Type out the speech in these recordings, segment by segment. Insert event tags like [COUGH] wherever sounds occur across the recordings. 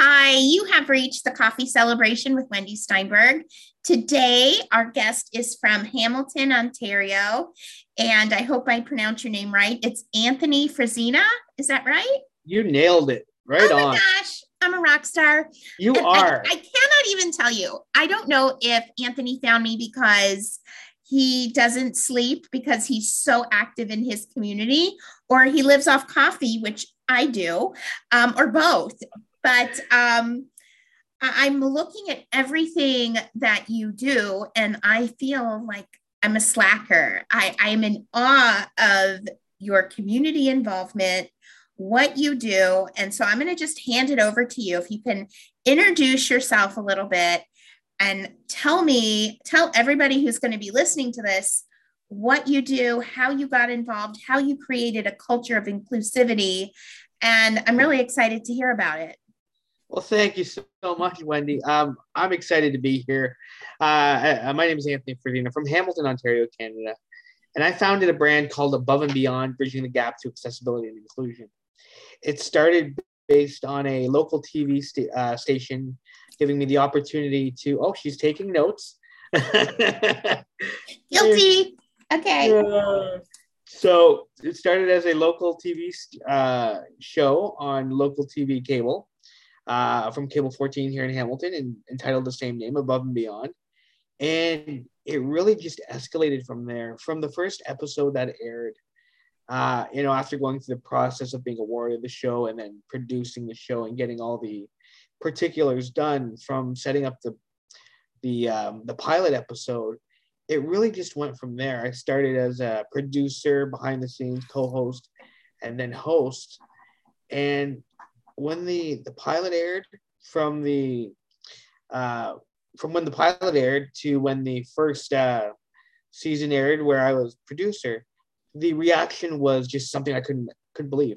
Hi, you have reached the coffee celebration with Wendy Steinberg. Today, our guest is from Hamilton, Ontario, and I hope I pronounce your name right. It's Anthony Frisina. Is that right? You nailed it. Right oh on. my gosh, I'm a rock star. You And are. I, I cannot even tell you. I don't know if Anthony found me because he doesn't sleep because he's so active in his community, or he lives off coffee, which I do, um, or both. But um, I'm looking at everything that you do, and I feel like I'm a slacker. I, I am in awe of your community involvement, what you do. And so I'm going to just hand it over to you. If you can introduce yourself a little bit and tell me, tell everybody who's going to be listening to this what you do, how you got involved, how you created a culture of inclusivity. And I'm really excited to hear about it. Well, thank you so much, Wendy. Um, I'm excited to be here. Uh, uh, my name is Anthony Frisina from Hamilton, Ontario, Canada, and I founded a brand called Above and Beyond, bridging the gap to accessibility and inclusion. It started based on a local TV sta- uh, station, giving me the opportunity to. Oh, she's taking notes. [LAUGHS] Guilty. Okay. So it started as a local TV uh, show on local TV cable uh, from Cable 14 here in Hamilton and entitled the same name, Above and Beyond. And it really just escalated from there. From the first episode that aired, uh, you know, after going through the process of being awarded the show and then producing the show and getting all the particulars done from setting up the the um, the pilot episode it really just went from there. I started as a producer, behind the scenes, co-host, and then host. And when the the pilot aired, from the uh, from when the pilot aired to when the first uh, season aired, where I was producer, the reaction was just something I couldn't couldn't believe,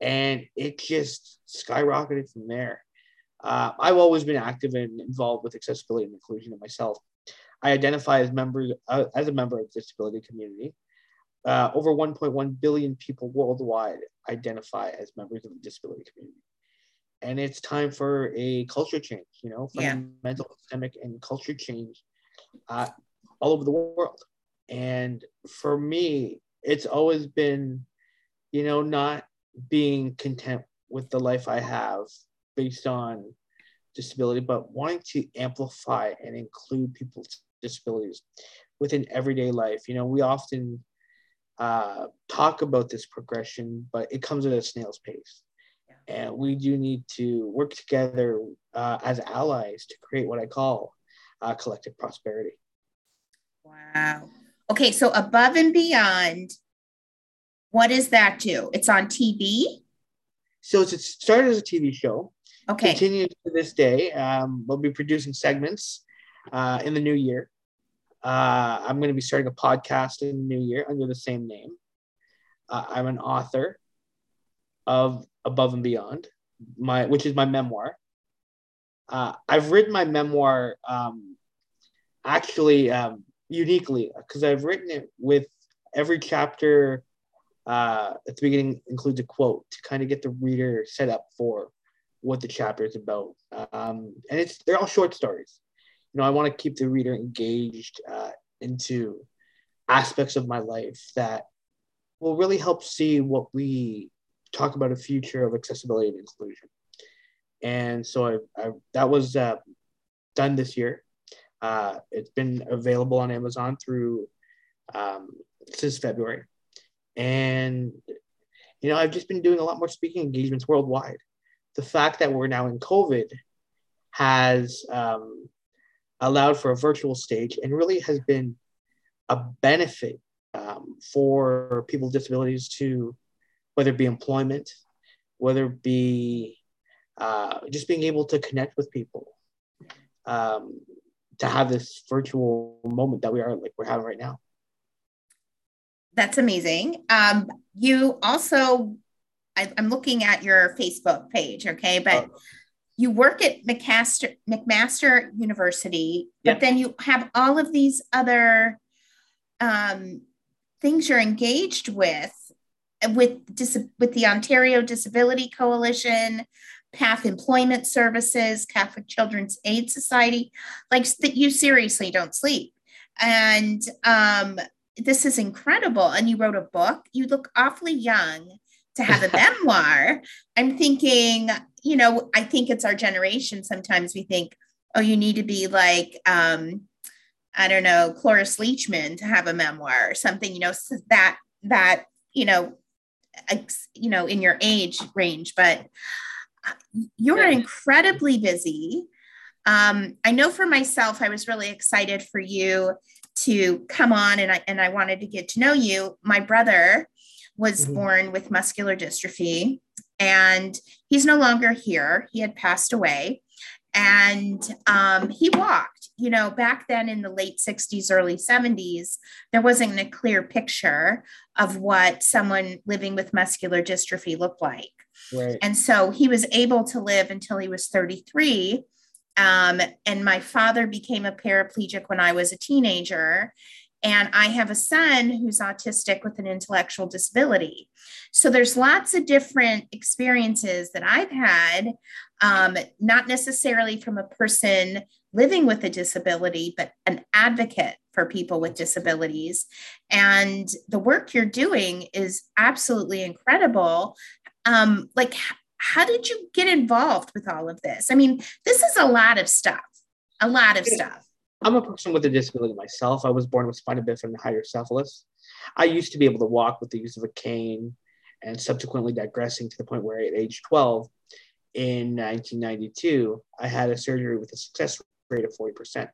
and it just skyrocketed from there. Uh, I've always been active and involved with accessibility and inclusion myself. I identify as members uh, as a member of the disability community. Uh, over 1.1 billion people worldwide identify as members of the disability community, and it's time for a culture change. You know, Yeah. fundamental systemic and culture change uh, all over the world. And for me, it's always been, you know, not being content with the life I have based on disability, but wanting to amplify and include people's disabilities within everyday life. You know, we often uh, talk about this progression, but it comes at a snail's pace. And we do need to work together uh, as allies to create what I call uh, collective prosperity. Wow. Okay, so above and beyond, what does that do? It's on TV. So it's- it started as a TV show, Okay. continues to this day. Um, we'll be producing segments uh, in the new year. Uh, I'm going to be starting a podcast in the new year under the same name. Uh, I'm an author of Above and Beyond, my which is my memoir. Uh, I've written my memoir um, actually um, uniquely because I've written it with every chapter uh, at the beginning includes a quote to kind of get the reader set up for what the chapter is about. Um, and it's they're all short stories. Know, I want to keep the reader engaged uh, into aspects of my life that will really help see what we talk about a future of accessibility and inclusion. And so I, I that was uh, done this year. Uh, it's been available on Amazon through um, since February, and you know I've just been doing a lot more speaking engagements worldwide. The fact that we're now in COVID has um, allowed for a virtual stage and really has been a benefit um, for people with disabilities to whether it be employment, whether it be uh, just being able to connect with people, um, to have this virtual moment that we are like we're having right now. That's amazing. Um, you also, I, I'm looking at your Facebook page, okay, but Oh. You work at McMaster, McMaster University, but Yeah. then you have all of these other um, things you're engaged with, with dis- with the Ontario Disability Coalition, Path Employment Services, Catholic Children's Aid Society, like that you seriously don't sleep. And um, this is incredible. And you wrote a book. You look awfully young to have a [LAUGHS] memoir. I'm thinking, you know, I think it's our generation. Sometimes we think, oh, you need to be like, um, I don't know, Cloris Leachman to have a memoir or something, you know, that, that, you know, you know, in your age range, but uh, you're yeah. incredibly busy. Um, I know for myself, I was really excited for you to come on and I, and I wanted to get to know you. My brother was mm-hmm. born with muscular dystrophy and he's no longer here. He had passed away and um, he walked. You know, back then in the late 60s, early 70s, there wasn't a clear picture of what someone living with muscular dystrophy looked like. Right. And so he was able to live until he was 33 um, and my father became a paraplegic when I was a teenager. And I have a son who's autistic with an intellectual disability. So there's lots of different experiences that I've had, um, not necessarily from a person living with a disability, but an advocate for people with disabilities. And the work you're doing is absolutely incredible. Um, like, how did you get involved with all of this? I mean, this is a lot of stuff, a lot of stuff. I'm a person with a disability myself. I was born with spina bifida and hydrocephalus. I used to be able to walk with the use of a cane and subsequently digressing to the point where at age 12 in 1992, I had a surgery with a success rate of 40%.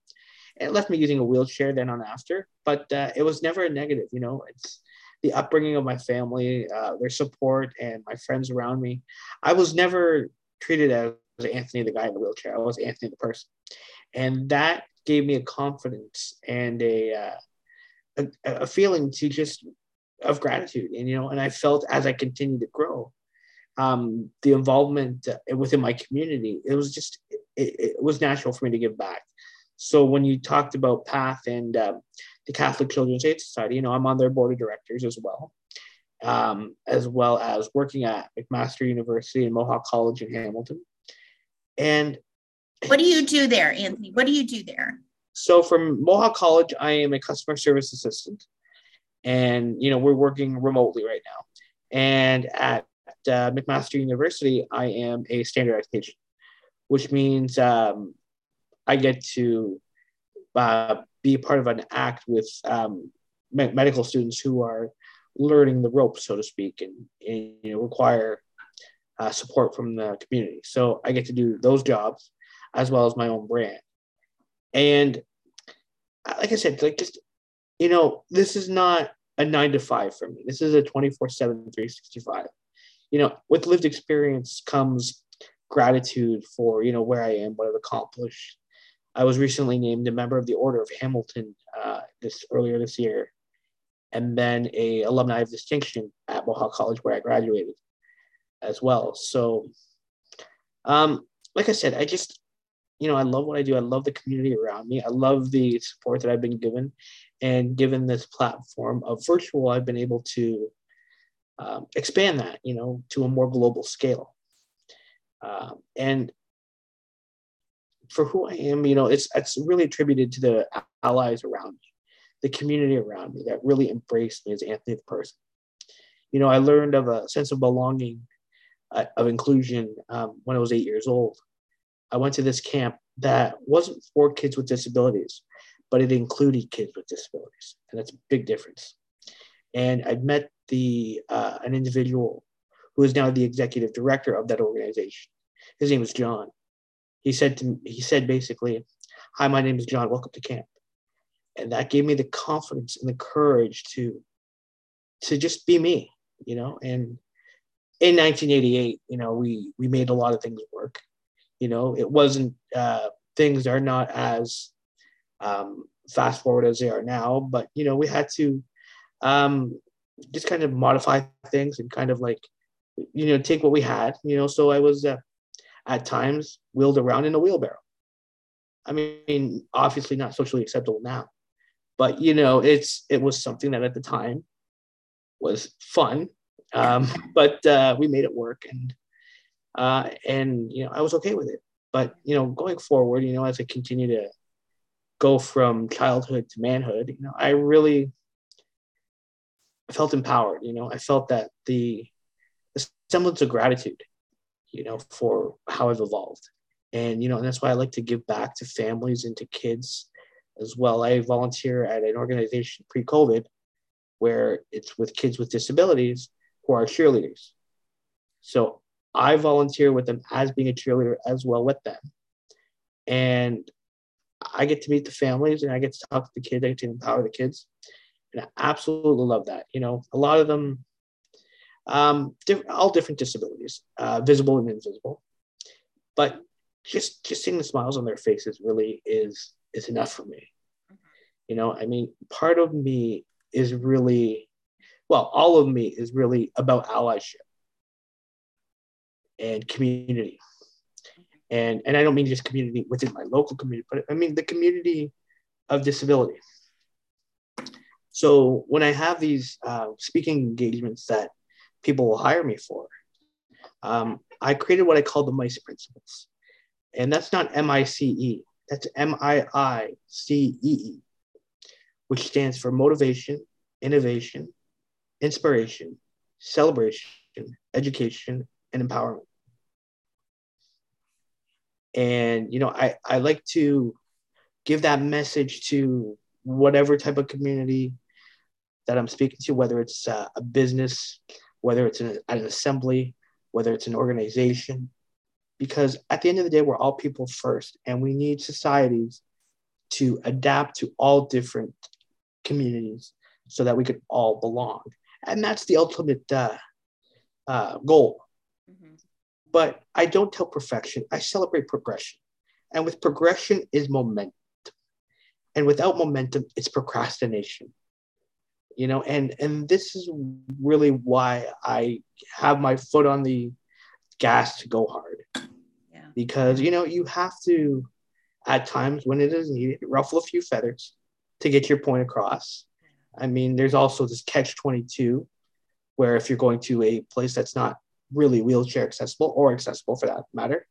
And it left me using a wheelchair then on after, but uh, it was never a negative. You know, it's the upbringing of my family, uh, their support, and my friends around me. I was never treated as Anthony, the guy in the wheelchair. I was Anthony, the person, and that gave me a confidence and a, uh, a, a feeling to just of gratitude. And you know, and I felt as I continued to grow, um, the involvement within my community, it was just it, it, was natural for me to give back. So when you talked about Path and um, the Catholic Children's Aid Society. You know, I'm on their board of directors as well, um, as well as working at McMaster University and Mohawk College in Hamilton. And what do you do there, Anthony? What do you do there? So from Mohawk College, I am a customer service assistant, and you know we're working remotely right now. And at uh, McMaster University, I am a standardized patient, which means um, I get to uh, be part of an act with um, me- medical students who are learning the ropes, so to speak, and, and you know, require uh, support from the community. So I get to do those jobs as well as my own brand. And uh, like I said, like just, you know, this is not a nine to five for me. This is a 24 7, 365. You know, with lived experience comes gratitude for, you know, where I am, what I've accomplished, I was recently named a member of the Order of Hamilton uh, this earlier this year, and then a alumni of distinction at Mohawk College where I graduated as well. So, um, like I said, I just you know I love what I do. I love the community around me. I love the support that I've been given, and given this platform of virtual, I've been able to um, expand that you know to a more global scale. Uh, and for who I am, you know, it's it's really attributed to the allies around me, the community around me that really embraced me as Anthony the person. You know, I learned of a sense of belonging, uh, of inclusion um, when I was eight years old. I went to this camp that wasn't for kids with disabilities, but it included kids with disabilities, and that's a big difference. And I met the uh, an individual who is now the executive director of that organization. His name is John he said to he said basically, "Hi, my name is John. Welcome to camp," and that gave me the confidence and the courage to to just be me, you know. And in 1988, you know, we we made a lot of things work. You know, it wasn't uh, things are not as um, fast forward as they are now, but you know, we had to um, just kind of modify things and kind of like you know take what we had. You know, so I was. Uh, at times wheeled around in a wheelbarrow. I mean, obviously not socially acceptable now, but you know, it's it was something that at the time was fun. Um, [LAUGHS] but uh, we made it work, and uh, and you know I was okay with it. But you know, going forward, you know, as I continue to go from childhood to manhood, you know, I really felt empowered. You know, I felt that the, the semblance of gratitude, you know, for how I've evolved, and you know, and that's why I like to give back to families and to kids as well. I volunteer at an organization pre-COVID where it's with kids with disabilities who are cheerleaders. So I volunteer with them as being a cheerleader as well with them. And I get to meet the families and I get to talk to the kids, I get to empower the kids. And I absolutely love that. You know, a lot of them, um, diff- all different disabilities, uh, visible and invisible. But just just seeing the smiles on their faces really is is enough for me. Mm-hmm. You know, I mean, part of me is really, well, all of me is really about allyship and community. And, and I don't mean just community within my local community, but I mean the community of disability. So when I have these uh, speaking engagements that people will hire me for, um, I created what I call the MICE principles. And that's not M I C E, that's M I I C E E, which stands for motivation, innovation, inspiration, celebration, education, and empowerment. And, you know, I, I like to give that message to whatever type of community that I'm speaking to, whether it's uh, a business, whether it's an, an assembly, whether it's an organization, because at the end of the day, we're all people first, and we need societies to adapt to all different communities so that we could all belong. And that's the ultimate uh, uh, goal Mm-hmm. but I don't tell perfection. I celebrate progression. And with progression is momentum. And without momentum, it's procrastination. You know, and and this is really why I have my foot on the gas to go hard. Yeah. Because you know, you have to at times when it is needed, ruffle a few feathers to get your point across. I mean, there's also this catch 22 where if you're going to a place that's not really wheelchair accessible or accessible for that matter,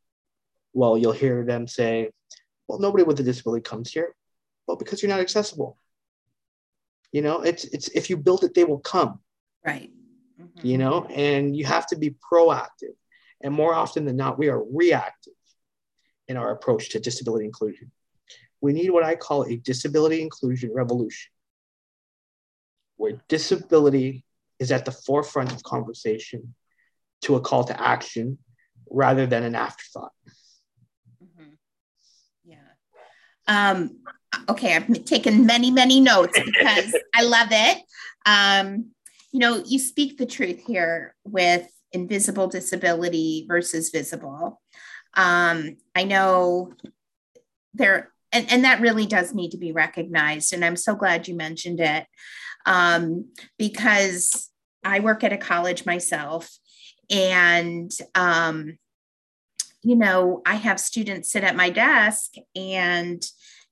well, you'll hear them say, well, nobody with a disability comes here. Well, because you're not accessible. You know, it's it's if you build it, they will come. Right. Mm-hmm. You know, and you have to be proactive. And more often than not, we are reactive in our approach to disability inclusion. We need what I call a disability inclusion revolution, where disability is at the forefront of conversation to a call to action rather than an afterthought. Mm-hmm. Yeah. Um, okay, I've taken many, many notes because [LAUGHS] I love it. Um, you know, you speak the truth here with invisible disability versus visible. Um, I know there, and, and that really does need to be recognized. And I'm so glad you mentioned it um, because I work at a college myself and, um, you know, I have students sit at my desk and,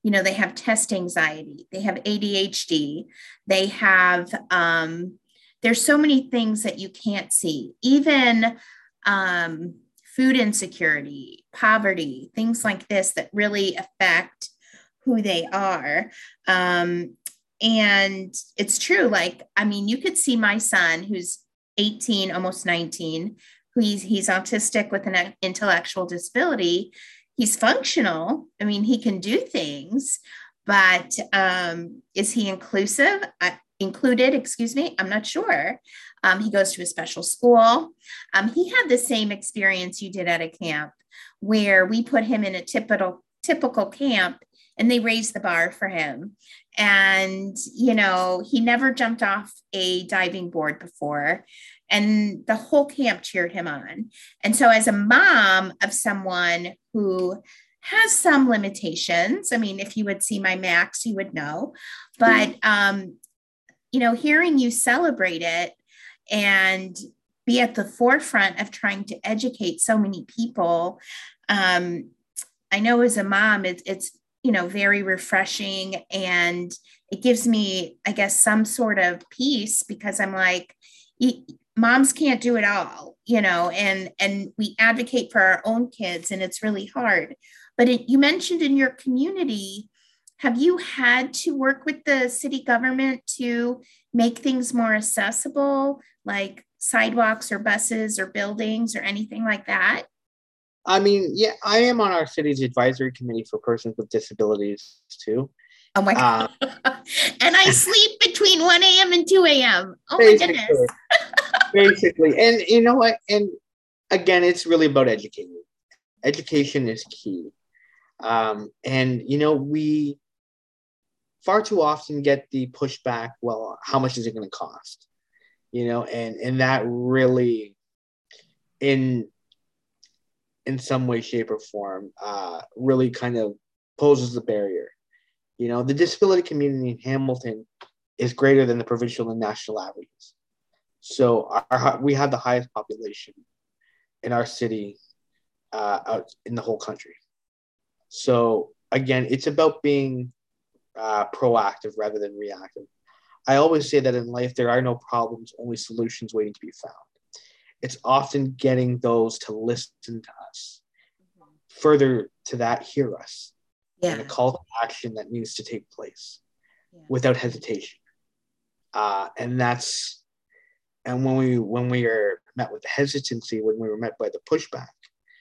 you know, they have test anxiety, they have ADHD, they have, um, there's so many things that you can't see, even um, food insecurity, poverty, things like this that really affect who they are. Um, and it's true. Like, I mean, you could see my son who's 18, almost 19, who he's, he's autistic with an intellectual disability. He's functional. I mean, he can do things, but um, is he inclusive? Uh, included, excuse me, I'm not sure. Um, he goes to a special school. Um, he had the same experience you did at a camp where we put him in a typical typical camp and they raised the bar for him. And you know he never jumped off a diving board before. And the whole camp cheered him on. And so as a mom of someone who has some limitations i mean if you would see my max you would know. But um you know hearing you celebrate it and be at the forefront of trying to educate so many people um i know as a mom it, it's you know very refreshing and it gives me i guess some sort of peace because i'm like moms can't do it all you know and and we advocate for our own kids and it's really hard. But it, you mentioned in your community have you had to work with the city government to make things more accessible like sidewalks or buses or buildings or anything like that i mean yeah i am on our city's advisory committee for persons with disabilities too. Oh my god. Uh, [LAUGHS] and i sleep between 1 a.m and 2 a.m oh my goodness. [LAUGHS] basically. And you know what? And again it's really about educating. Education is key. Um, and you know we far too often get the pushback well how much is it going to cost? You know and and that really in in some way shape or form uh, really kind of poses a barrier you know the disability community in hamilton is greater than the provincial and national averages so our, we have the highest population in our city uh, out in the whole country. So again, it's about being uh, proactive rather than reactive. I always say that in life there are no problems, only solutions waiting to be found. It's often getting those to listen to us. Mm-hmm. Further to that, hear us. Yeah. And a call to action that needs to take place yeah. without hesitation. Uh, and that's and when we when we are met with the hesitancy when we were met by the pushback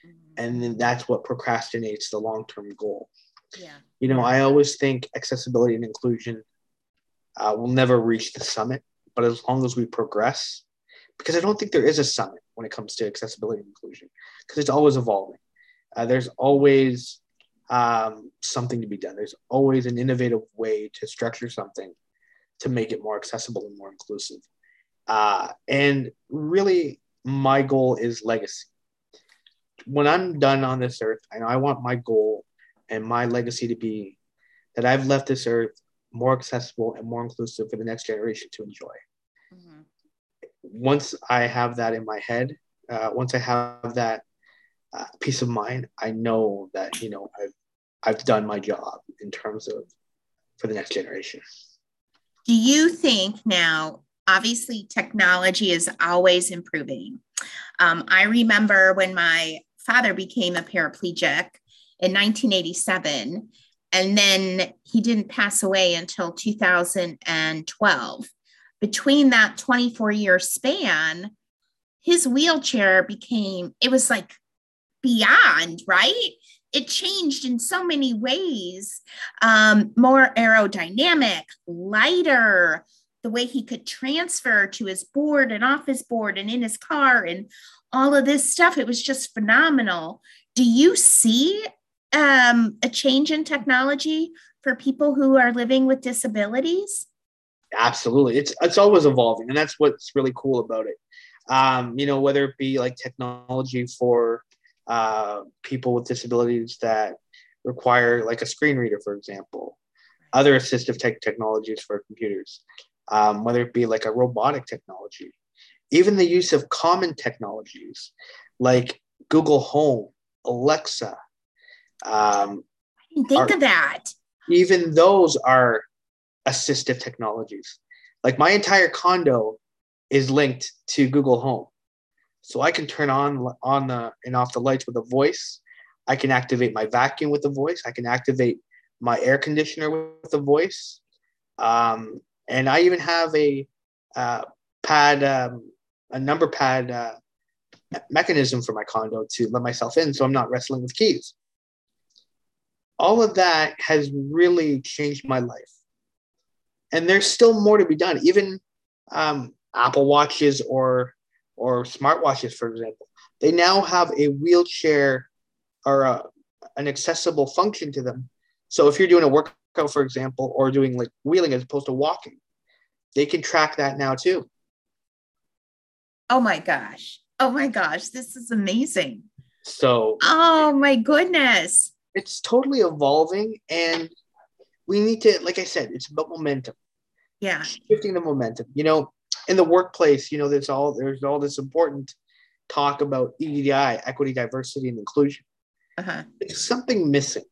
mm-hmm. and then that's what procrastinates the long-term goal yeah you know i always think accessibility and inclusion uh, will never reach the summit but as long as we progress because i don't think there is a summit when it comes to accessibility and inclusion because it's always evolving uh, there's always um, something to be done there's always an innovative way to structure something to make it more accessible and more inclusive uh, and really, my goal is legacy. When I'm done on this earth, know I want my goal and my legacy to be that I've left this earth more accessible and more inclusive for the next generation to enjoy. Once I have that in my head, uh, once I have that uh, peace of mind, I know that you know I've I've done my job in terms of for the next generation. Do you think now obviously technology is always improving. Um, I remember when my father became a paraplegic in 1987, and then he didn't pass away until 2012. Between that 24 year span, his wheelchair became, it was like beyond, right? It changed in so many ways um, more aerodynamic, lighter, the way he could transfer to his board and off his board and in his car and all of this stuff. It was just phenomenal. Do you see um, a change in technology for people who are living with disabilities? Absolutely. It's it's always evolving, and that's what's really cool about it. Um, you know, whether it be like technology for uh, people with disabilities that require like a screen reader, for example, other assistive tech technologies for computers um, whether it be like a robotic technology, even the use of common technologies like Google Home, Alexa. Um, think are, of that. Even those are assistive technologies. Like my entire condo is linked to Google Home. So I can turn on on the and off the lights with a voice. I can activate my vacuum with a voice. I can activate my air conditioner with a voice. Um, and I even have a uh, pad, um, a number pad uh, mechanism for my condo to let myself in, so I'm not wrestling with keys. All of that has really changed my life, and there's still more to be done. Even um, Apple watches or or smartwatches, for example, they now have a wheelchair or a, an accessible function to them. So if you're doing a workout, for example, or doing like wheeling as opposed to walking. They can track that now too. Oh my gosh. Oh my gosh. This is amazing. So, oh my goodness. It's totally evolving. And we need to, like I said, it's about momentum. Yeah. Shifting the momentum. You know, in the workplace, you know, there's all there's all this important talk about EDI, equity, diversity, and inclusion. Uh-huh. There's something missing.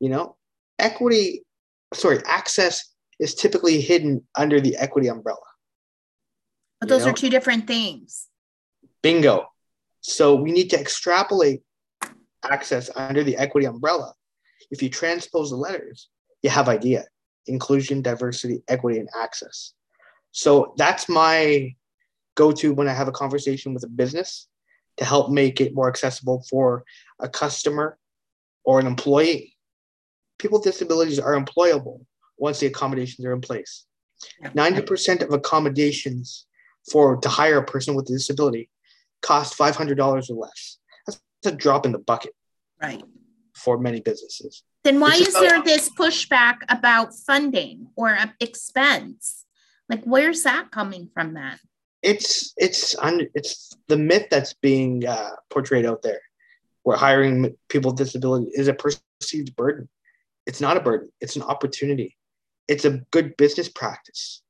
You know, equity, sorry, access is typically hidden under the equity umbrella. But those know? are two different things. Bingo. So we need to extrapolate access under the equity umbrella. If you transpose the letters, you have idea inclusion, diversity, equity, and access. So that's my go to when I have a conversation with a business to help make it more accessible for a customer or an employee. People with disabilities are employable once the accommodations are in place. 90% of accommodations for to hire a person with a disability cost $500 or less. That's a drop in the bucket. Right. For many businesses. Then why is there this pushback about funding or expense? Like, where's that coming from? Then it's it's it's the myth that's being uh, portrayed out there, where hiring people with disability is a perceived burden. It's not a burden. It's an opportunity. It's a good business practice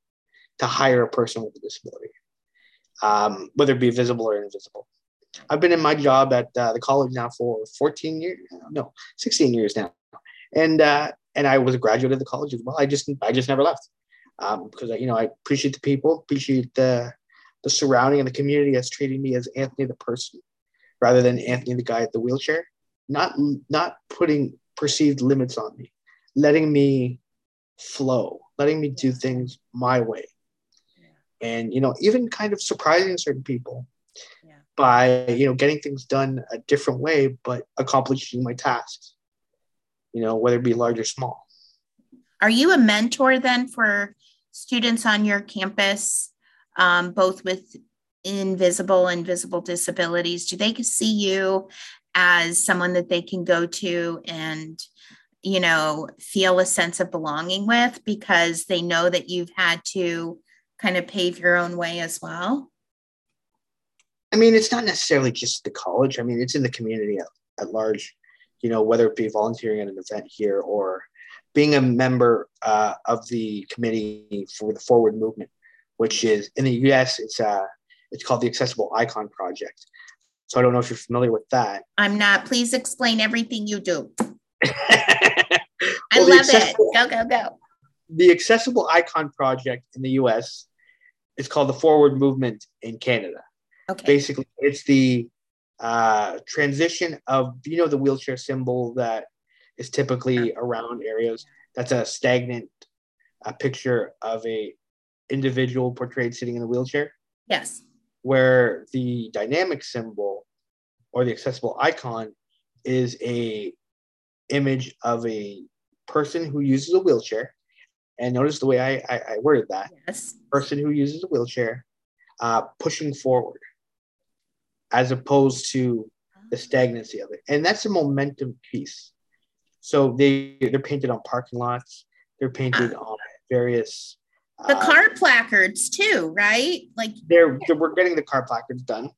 to hire a person with a disability, um, whether it be visible or invisible. I've been in my job at uh, the college now for 14 years, no, 16 years now, and uh, and I was a graduate of the college as well. I just I just never left um, because you know I appreciate the people, appreciate the the surrounding and the community that's treating me as Anthony the person rather than Anthony the guy at the wheelchair. Not not putting perceived limits on me, letting me flow, letting me do things my way, and you know even kind of surprising certain people by you know getting things done a different way, but accomplishing my tasks. You know whether it be large or small. Are you a mentor then for students on your campus, um, both with invisible and visible disabilities? Do they see you as someone that they can go to and you know feel a sense of belonging with because they know that you've had to kind of pave your own way as well i mean it's not necessarily just the college i mean it's in the community at, at large you know whether it be volunteering at an event here or being a member uh, of the committee for the Forward Movement, which is in the U.S. It's uh, it's called the Accessible Icon Project. So I don't know if you're familiar with that. I'm not. Please explain everything you do. [LAUGHS] I well, love it. Go go go. The Accessible Icon Project in the U.S. is called the Forward Movement in Canada. Okay. Basically, it's the uh, transition of you know the wheelchair symbol that is typically around areas. That's a stagnant uh, picture of a individual portrayed sitting in a wheelchair. Yes. Where the dynamic symbol or the accessible icon is a image of a person who uses a wheelchair. And notice the way I, I, I worded that. Yes. Person who uses a wheelchair uh, pushing forward as opposed to the stagnancy of it. And that's a momentum piece. So they they're painted on parking lots. They're painted on various. The uh, car placards too, right? Like they're, they're, we're getting the car placards done.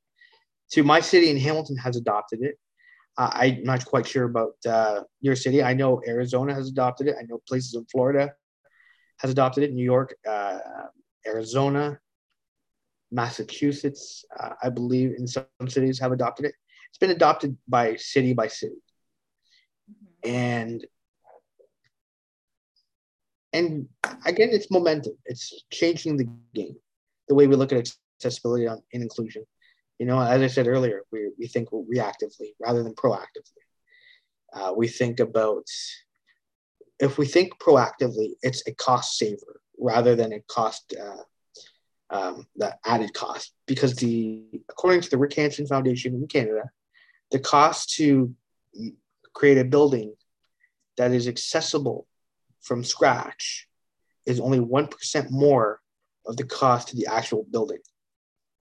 To my city in Hamilton has adopted it. Uh, I'm not quite sure about uh, your city. I know Arizona has adopted it. I know places in Florida has adopted it. New York, uh, Arizona, Massachusetts, uh, I believe in some cities have adopted it. It's been adopted by city by city. And and again it's momentum. It's changing the game the way we look at accessibility on, and inclusion. You know as i said earlier we, we think reactively rather than proactively. Uh, we think about if we think proactively it's a cost saver rather than a cost uh, um, the added cost. Because the according to the rick hansen foundation in canada the cost to create a building that is accessible from scratch is only 1% more of the cost to the actual building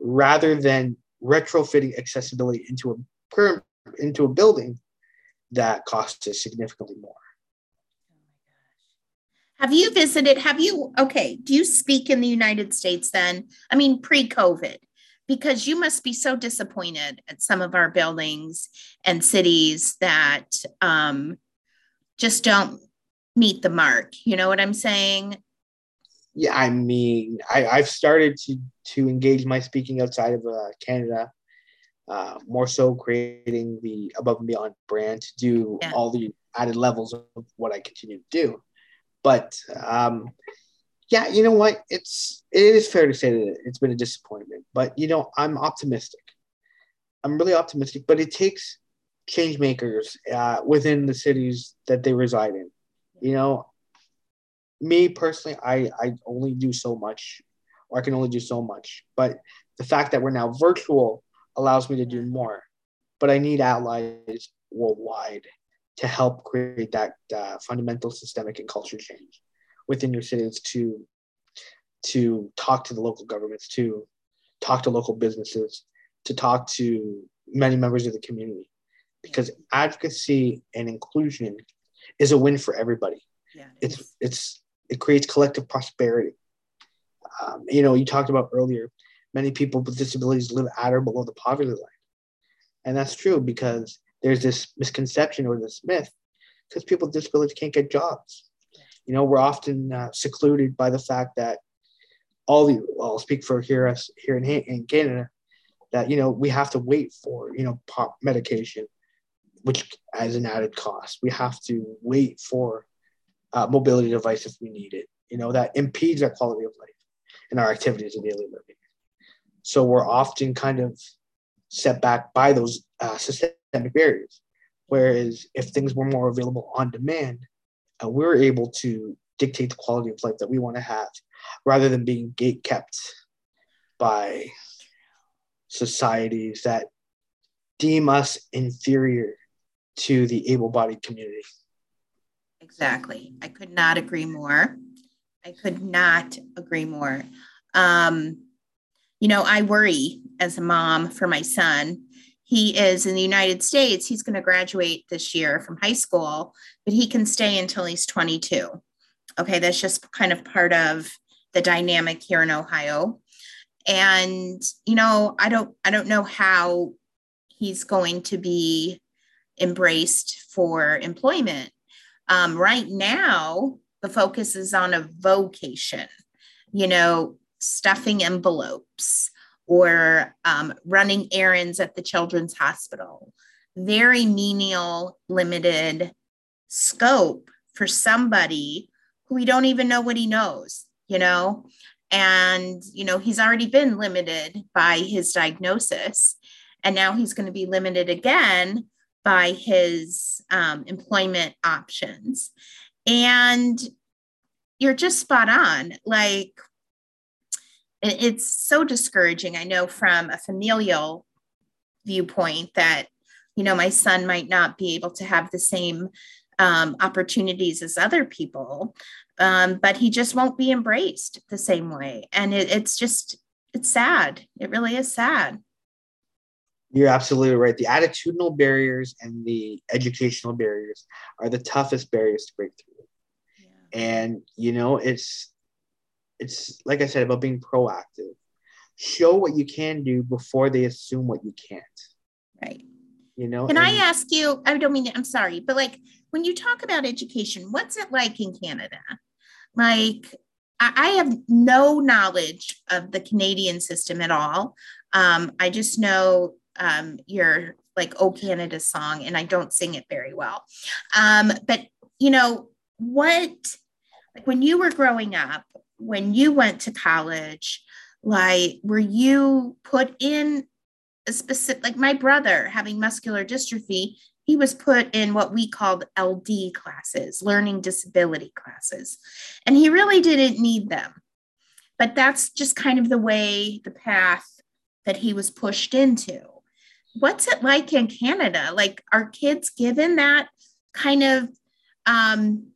rather than retrofitting accessibility into a into a building that costs us significantly more have you visited have you okay do you speak in the united states then i mean pre-covid because you must be so disappointed at some of our buildings and cities that um, just don't meet the mark. You know what I'm saying? Yeah, I mean, I, I've started to to engage my speaking outside of uh, Canada, uh, more so creating the above and beyond brand to do yeah. all the added levels of what I continue to do. But um, yeah, you know what? It's it is fair to say that it's been a disappointment, but you know, I'm optimistic. I'm really optimistic, but it takes change makers uh, within the cities that they reside in. You know, me personally, I I only do so much, or I can only do so much. But the fact that we're now virtual allows me to do more. But I need allies worldwide to help create that uh, fundamental systemic and culture change within your cities to to talk to the local governments to talk to local businesses to talk to many members of the community. Because advocacy and inclusion is a win for everybody. Yeah, it it's it's it creates collective prosperity. Um, you know you talked about earlier many people with disabilities live at or below the poverty line. And that's true because there's this misconception or this myth because people with disabilities can't get jobs. You know, we're often uh, secluded by the fact that all the, well, I'll speak for here us here in, in Canada, that, you know, we have to wait for, you know, pop medication, which as an added cost. We have to wait for uh, mobility device if we need it. You know, that impedes our quality of life and our activities of daily living. So we're often kind of set back by those uh, barriers. Whereas if things were more available on demand, uh, we're able to dictate the quality of life that we want to have rather than being gate kept by societies that deem us inferior to the able bodied community. Exactly. I could not agree more. I could not agree more. Um, you know, I worry as a mom for my son. He is in the United States. He's going to graduate this year from high school, but he can stay until he's 22. Okay, that's just kind of part of the dynamic here in Ohio. And you know, I don't I don't know how he's going to be embraced for employment. Um, right now, the focus is on a vocation. You know, stuffing envelopes or um, running errands at the children's hospital. Very menial, limited scope for somebody who we don't even know what he knows, you know? And, you know, he's already been limited by his diagnosis. And now he's going to be limited again by his um, employment options. And you're just spot on. Like, it's so discouraging. I know from a familial viewpoint that, you know, my son might not be able to have the same um, opportunities as other people, um, but he just won't be embraced the same way. And it, it's just, it's sad. It really is sad. You're absolutely right. The attitudinal barriers and the educational barriers are the toughest barriers to break through. Yeah. And, you know, it's, it's like I said about being proactive. Show what you can do before they assume what you can't. Right. You know. Can and, I ask you? I don't mean. I'm sorry, but like when you talk about education, what's it like in Canada? Like I have no knowledge of the Canadian system at all. Um, I just know um, your like "Oh Canada" song, and I don't sing it very well. Um, but you know what? Like when you were growing up, when you went to college, like were you put in a specific like my brother having muscular dystrophy, he was put in what we called LD classes, learning disability classes. And he really didn't need them. But that's just kind of the way, the path that he was pushed into. What's it like in Canada? Like, are kids given that kind of um,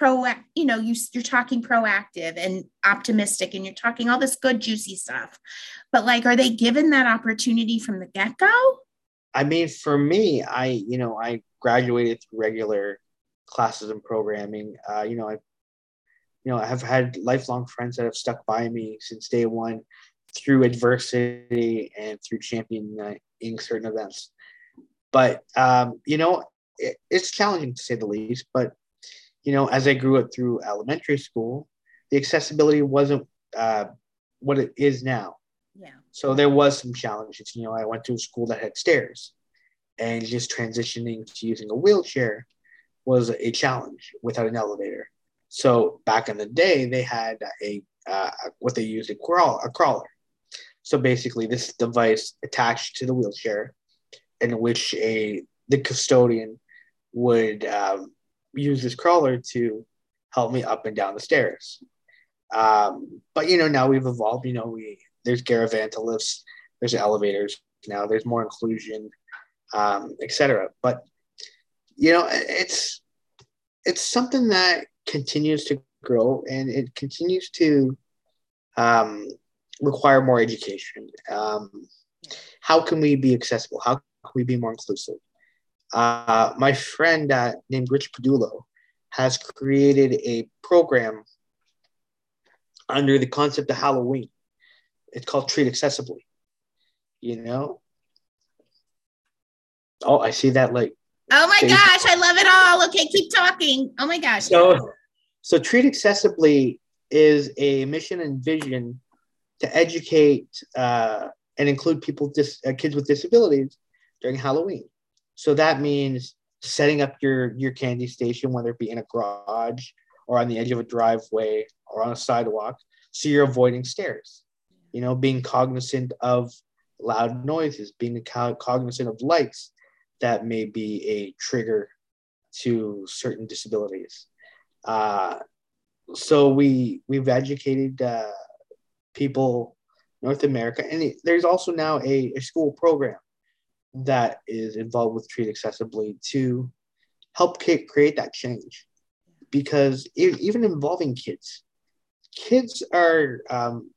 pro you know you, you're talking proactive and optimistic and you're talking all this good juicy stuff. But like are they given that opportunity from the get-go? I mean for me i you know i graduated through regular classes and programming. Uh, you know i you know i have had lifelong friends that have stuck by me since day one through adversity and through championing certain events. But um, you know it, it's challenging to say the least but you know, as I grew up through elementary school, the accessibility wasn't uh, what it is now. Yeah. So there was some challenges. You know, I went to a school that had stairs, and just transitioning to using a wheelchair was a challenge without an elevator. So back in the day, they had a uh, what they used a crawl a crawler. So basically, this device attached to the wheelchair, in which a the custodian would um, use this crawler to help me up and down the stairs. Um, but you know, now we've evolved. You know, we there's Garaventa lifts, there's elevators now, there's more inclusion, um, etc. But you know, it's it's something that continues to grow and it continues to um, require more education. Um, how can we be accessible? How can we be more inclusive? Uh, my friend uh, named Rich Padulo has created a program under the concept of Halloween. It's called Treat Accessibly. You know? Oh, I see that like. Oh my gosh, I love it all. Okay, keep talking. Oh my gosh. So, so Treat Accessibly is a mission and vision to educate uh, and include people, dis- uh, kids with disabilities during Halloween. So that means setting up your your candy station, whether it be in a garage or on the edge of a driveway or on a sidewalk, so you're avoiding stairs. You know, being cognizant of loud noises, being cognizant of lights that may be a trigger to certain disabilities. Uh, so we we've educated uh, people North America, and there's also now a, a school program that is involved with Treat Accessibly to help create that change. Because even involving kids, kids are um,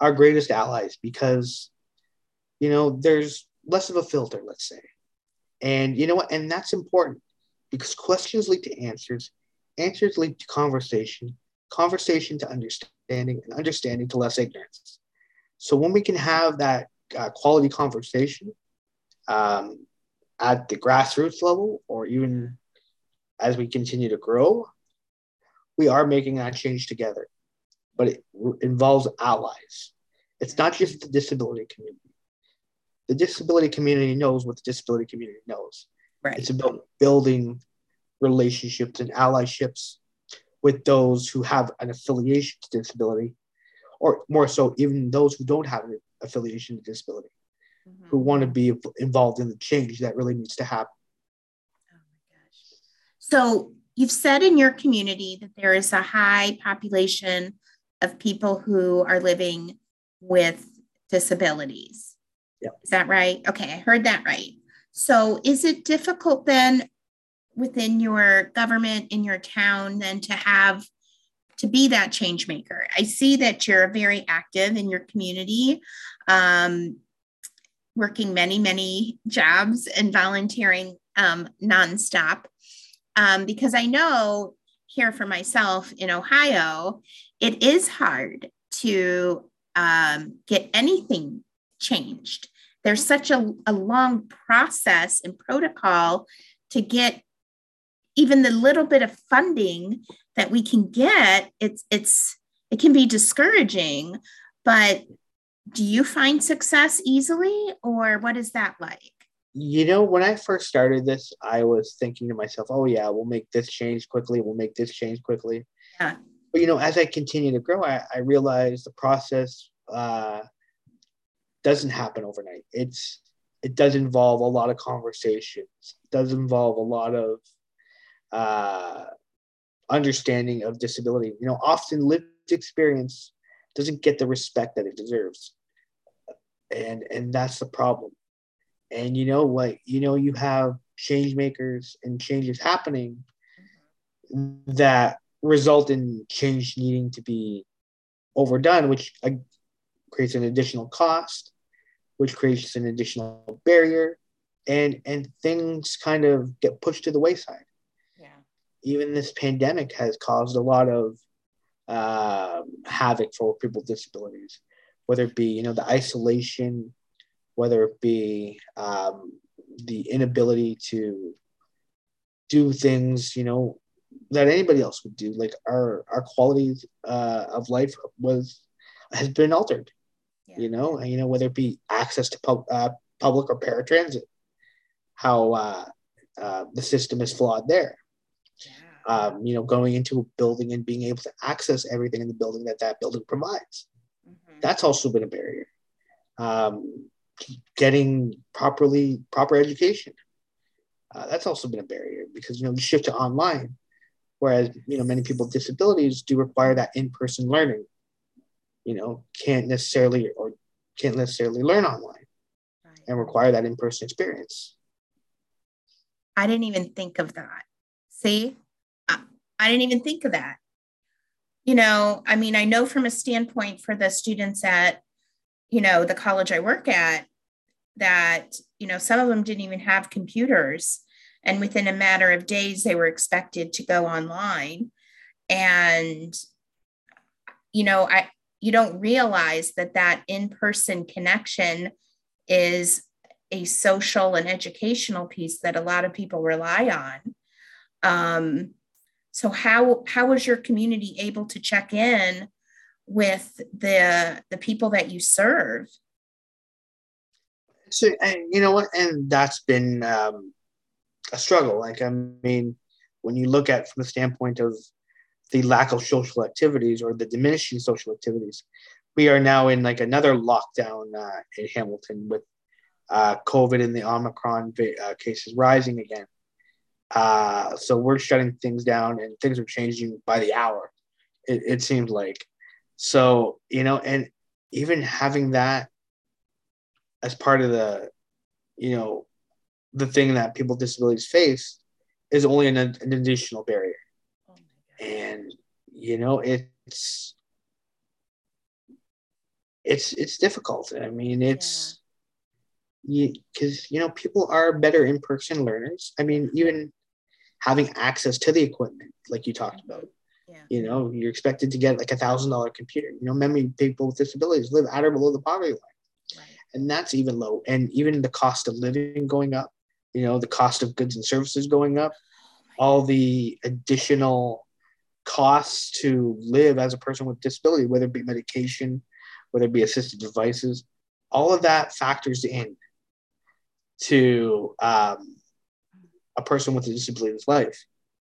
our greatest allies because you know there's less of a filter, let's say, and you know what, and that's important because questions lead to answers, answers lead to conversation, conversation to understanding, and understanding to less ignorance. So when we can have that uh, quality conversation um, at the grassroots level or even as we continue to grow, we are making that change together. But it involves allies. It's not just the disability community. The disability community knows what the disability community knows. Right. It's about building relationships and allyships with those who have an affiliation to disability, or more so, even those who don't have an affiliation to disability mm-hmm. who want to be involved in the change that really needs to happen. Oh my gosh. So you've said in your community that there is a high population of people who are living with disabilities. Yeah. Is that right? Okay, I heard that right. So is it difficult then within your government in your town then to have to be that change maker. I see that you're very active in your community. Um, working many, many jobs and volunteering um, nonstop. Um, because I know here for myself in Ohio, it is hard to um, get anything changed. There's such a, a long process and protocol to get even the little bit of funding that we can get. It's it's it can be discouraging, but do you find success easily or what is that like? You know, when I first started this, I was thinking to myself, oh, yeah, we'll make this change quickly. We'll make this change quickly. Yeah. But, you know, as I continue to grow, I, I realize the process uh, doesn't happen overnight. It's, it does involve a lot of conversations, it does involve a lot of uh, understanding of disability. You know, often lived experience doesn't get the respect that it deserves. And and that's the problem. And you know what? You know you have change makers and changes happening that result in change needing to be overdone which uh, creates an additional cost which creates an additional barrier and and things kind of get pushed to the wayside. Yeah. Even this pandemic has caused a lot of uh, havoc for people with disabilities, whether it be you know the isolation, whether it be um, the inability to do things you know that anybody else would do. Like our our quality uh, of life was has been altered. Yeah. You know, and, you know whether it be access to pub, uh, public or paratransit, how uh, uh, the system is flawed there. Um, you know, going into a building and being able to access everything in the building that that building provides. Mm-hmm. That's also been a barrier. Um, getting properly proper education. Uh, that's also been a barrier because you know the shift to online, whereas you know many people with disabilities do require that in-person learning. You know, can't necessarily or can't necessarily learn online, right. and require that in-person experience. I didn't even think of that. See, I didn't even think of that. You know, I mean, I know from a standpoint for the students at, you know, the college I work at, that, you know, some of them didn't even have computers. And within a matter of days, they were expected to go online. And, you know, I, you don't realize that that in-person connection is a social and educational piece that a lot of people rely on um, so how how was your community able to check in with the the people that you serve? So and you know what, and that's been um, a struggle. Like I mean, when you look at from the standpoint of the lack of social activities or the diminishing social activities, we are now in like another lockdown uh, in Hamilton with uh, COVID and the Omicron uh, cases rising again. Uh, so we're shutting things down and things are changing by the hour, it, it seems like. So, you know, and even having that as part of the, you know, the thing that people with disabilities face is only an, an additional barrier. Oh and, you know, it's, it's, it's difficult. I mean, it's, because you, you know people are better in-person learners i mean even having access to the equipment, like you talked about. Yeah. You know, you're expected to get like a thousand dollar computer. You know, many people with disabilities live at or below the poverty line. Right. And that's even low. And even the cost of living going up, you know, the cost of goods and services going up, all the additional costs to live as a person with disability, whether it be medication, whether it be assisted devices, all of that factors in to um, a person with a disability's life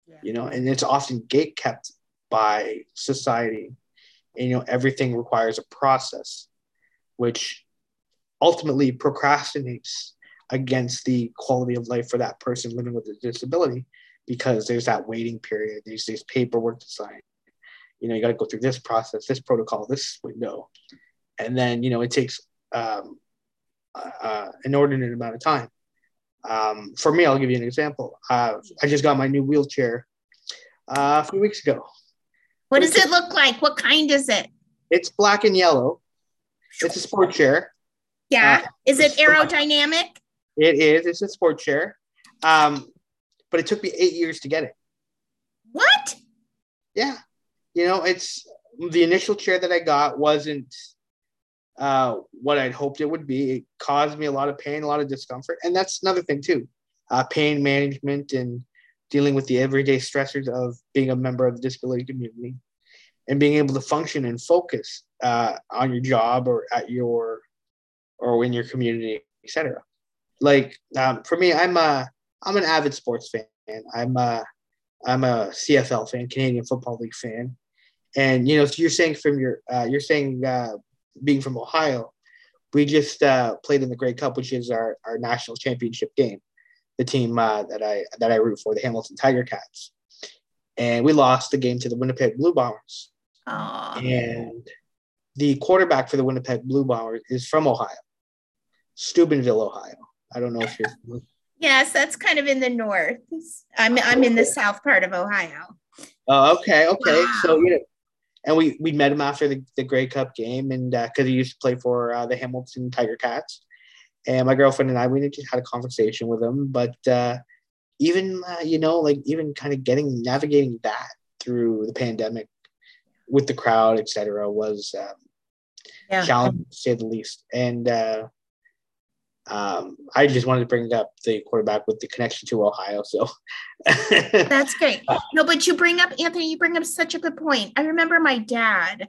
yeah. you know and it's often gate kept by society. And you know everything requires a process which ultimately procrastinates against the quality of life for that person living with a disability because there's that waiting period there's this paperwork to sign. You know you got to go through this process this protocol this window. And then you know it takes um, uh, an inordinate amount of time um, for me, I'll give you an example. Uh, I just got my new wheelchair uh, a few weeks ago. What does it look like? What kind is it? It's black and yellow. It's a sport chair. Yeah. Uh, is it aerodynamic? It is. It's a sport chair. Um, but it took me eight years to get it. What? Yeah. You know, it's the initial chair that I got wasn't uh, what I'd hoped it would be. It caused me a lot of pain, a lot of discomfort, and that's another thing too. Uh, pain management and dealing with the everyday stressors of being a member of the disability community and being able to function and focus uh, on your job or at your or in your community, etc. Like um, for me, I'm a I'm an avid sports fan. I'm a I'm a CFL fan, Canadian Football League fan, and you know, so you're saying from your uh, you're saying uh, being from Ohio, we just uh, played in the Grey Cup, which is our, our national championship game. The team uh, that I that I root for, the Hamilton Tiger Cats, and we lost the game to the Winnipeg Blue Bombers. Aww. And the quarterback for the Winnipeg Blue Bombers is from Ohio, Steubenville, Ohio. I don't know if you're. Yes, that's kind of in the north. I'm I'm in the south part of Ohio. Oh, okay, okay. Wow. So you know, and we we met him after the, the Grey Cup game, and because uh, he used to play for uh, the Hamilton Tiger Cats, and my girlfriend and I we just had a conversation with him. But uh, even uh, you know, like even kind of getting navigating that through the pandemic with the crowd, etc., was um, yeah. challenging to say the least. And uh, um, I just wanted to bring up the quarterback with the connection to Ohio. So [LAUGHS] that's great. No, but you bring up Anthony. You bring up such a good point. I remember my dad,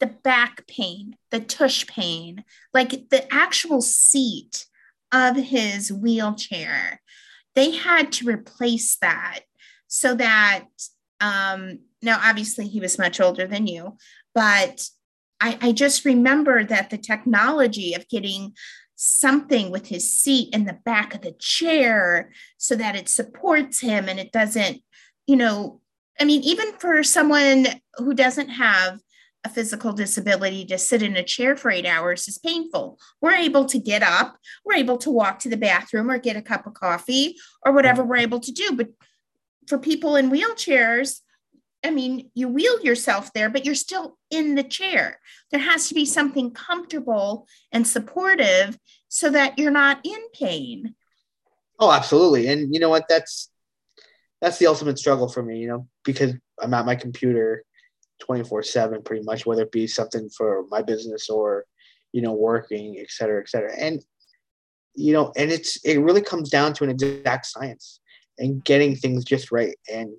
the back pain, the tush pain, like the actual seat of his wheelchair. They had to replace that so that um, now obviously he was much older than you, but I, I just remember that the technology of getting something with his seat in the back of the chair so that it supports him and it doesn't, you know, I mean, even for someone who doesn't have a physical disability to sit in a chair for eight hours is painful. We're able to get up, we're able to walk to the bathroom or get a cup of coffee or whatever mm-hmm. we're able to do. But for people in wheelchairs, I mean, you wheel yourself there, but you're still in the chair. There has to be something comfortable and supportive so that you're not in pain. Oh, absolutely. And you know what? That's that's the ultimate struggle for me, you know, because I'm at my computer 24 7 pretty much, whether it be something for my business or, you know, working, et cetera, et cetera. And, you know, and it's, it really comes down to an exact science and getting things just right. And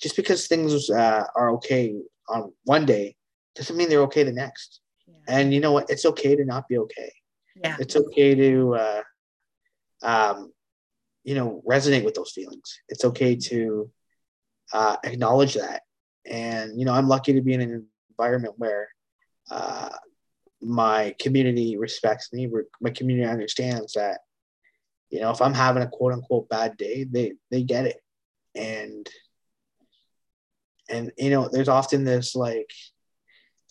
just because things uh, are okay on one day doesn't mean they're okay the next. Yeah. And you know what? It's okay to not be okay. Yeah. It's okay to, uh, um, you know, resonate with those feelings. It's okay to uh, acknowledge that. And, you know, I'm lucky to be in an environment where uh, my community respects me. My community understands that, you know, if I'm having a quote unquote bad day, they, they get it. And, and you know there's often this like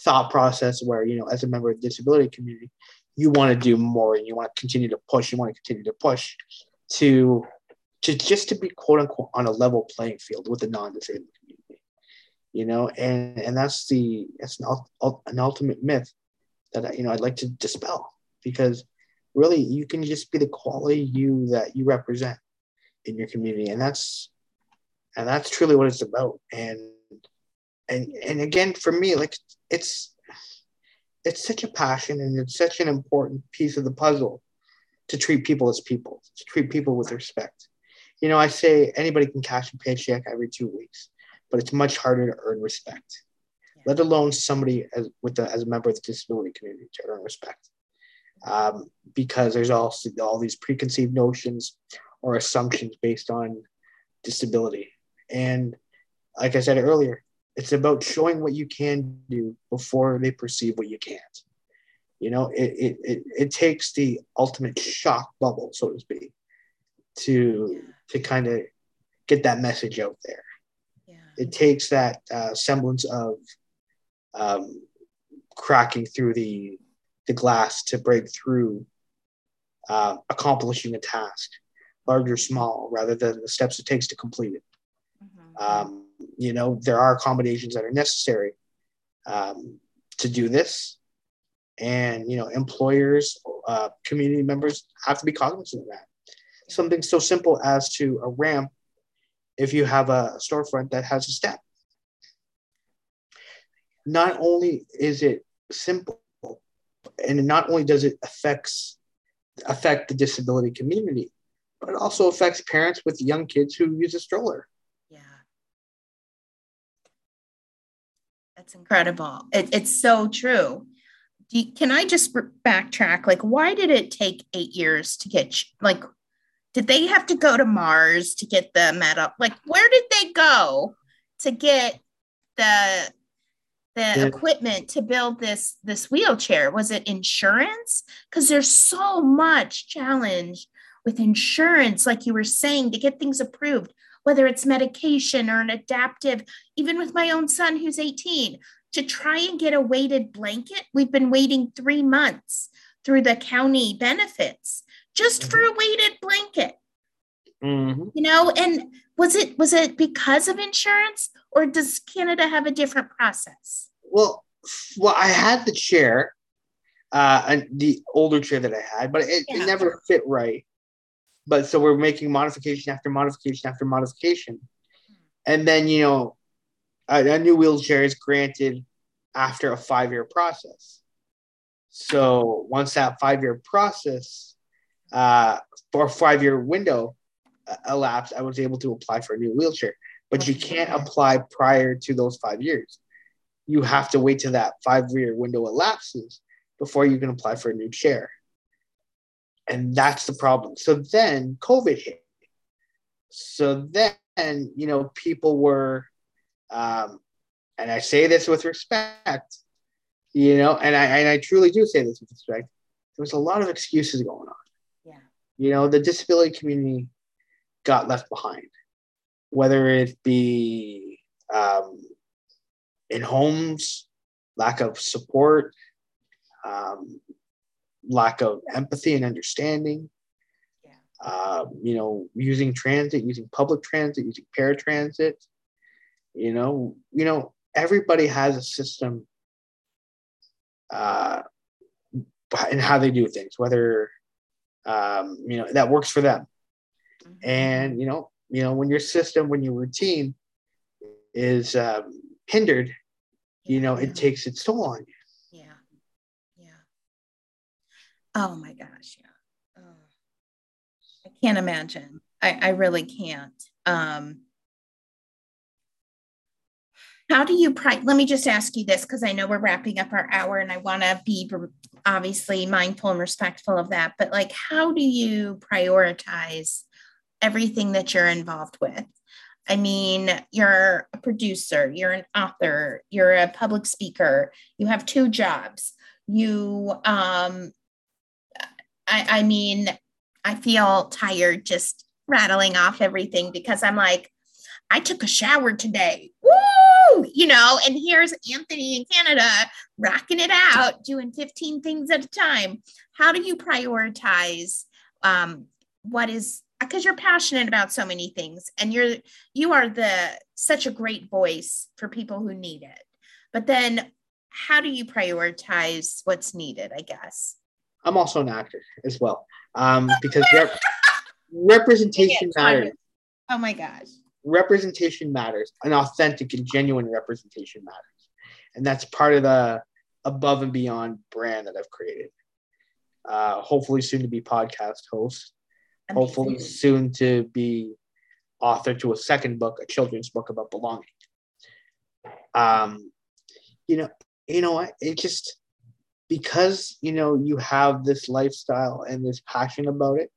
thought process where you know as a member of the disability community you want to do more and you want to continue to push you want to continue to push to to just to be quote unquote on a level playing field with the non-disabled community you know? And and that's the that's an, an ultimate myth that you know i'd like to dispel because really you can just be the quality you that you represent in your community. And that's and that's truly what it's about. And and and again for me like it's it's such a passion and it's such an important piece of the puzzle to treat people as people to treat people with respect. You know i say anybody can cash a paycheck every two weeks but it's much harder to earn respect let alone somebody as with the, as a member of the disability community to earn respect. Um, because there's also all these preconceived notions or assumptions based on disability. And like i said earlier it's about showing what you can do before they perceive what you can't. You know, it, it, it, it takes the ultimate shock bubble, so to speak, to to kind of get that message out there. Yeah. It takes that uh, semblance of um, cracking through the the glass to break through uh, accomplishing a task, large or small, rather than the steps it takes to complete it. Mm-hmm. Um, you know, there are accommodations that are necessary um, to do this. And, you know, employers, uh, community members have to be cognizant of that. Something so simple as to a ramp if you have a storefront that has a step. Not only is it simple, and not only does it affects affect the disability community, but it also affects parents with young kids who use a stroller. That's incredible. It, it's so true. You, can I just backtrack? Like, why did it take eight years to get, like, did they have to go to Mars to get the metal? Like, where did they go to get the the yeah. equipment to build this this wheelchair? Was it insurance? Because there's so much challenge with insurance, like you were saying, to get things approved whether it's medication or an adaptive, even with my own son who's 18, to try and get a weighted blanket. We've been waiting three months through the county benefits just for a weighted blanket. Mm-hmm. You know, and was it was it because of insurance or does Canada have a different process? Well, well, I had the chair, uh, and the older chair that I had, but it, yeah. it never fit right. But so we're making modification after modification after modification. And then, you know, a, a new wheelchair is granted after a five year process. So once that five year process uh, for five year window uh, elapsed, I was able to apply for a new wheelchair. But you can't apply prior to those five years. You have to wait till that five year window elapses before you can apply for a new chair. And that's the problem. So then COVID hit. So then you know, people were, um, and I say this with respect, you know, and I and I truly do say this with respect. There was a lot of excuses going on. Yeah. You know, the disability community got left behind, whether it be um, in homes, lack of support, um, lack of empathy and understanding. Yeah. Uh, you know, using transit, using public transit, using paratransit. You know, you know, everybody has a system uh, and how they do things, whether um, you know that works for them. Mm-hmm. And you know, you know, when your system, when your routine is um, hindered, you know, it takes its toll on you. Yeah. Yeah. Oh my gosh. Yeah. Oh. I can't imagine. I, I really can't. Um, how do you pri- let me just ask you this because i know we're wrapping up our hour and i want to be obviously mindful and respectful of that but like how do you prioritize everything that you're involved with i mean you're a producer you're an author you're a public speaker you have two jobs you um i i mean i feel tired just rattling off everything because i'm like i took a shower today Woo! you know, and here's Anthony in Canada rocking it out, doing 15 things at a time. How do you prioritize um, what is because you're passionate about so many things and you're you are the such a great voice for people who need it. But then how do you prioritize what's needed, I guess? I'm also an actor as well. Um, because rep- [LAUGHS] representation matters. Oh my gosh representation matters, an authentic and genuine representation matters. And that's part of the above and beyond brand that I've created. Uh, hopefully, soon to be podcast host. Amazing. Hopefully, soon to be author to a second book, a children's book about belonging. Um, you know, you know what? It just because you know you have this lifestyle and this passion about it.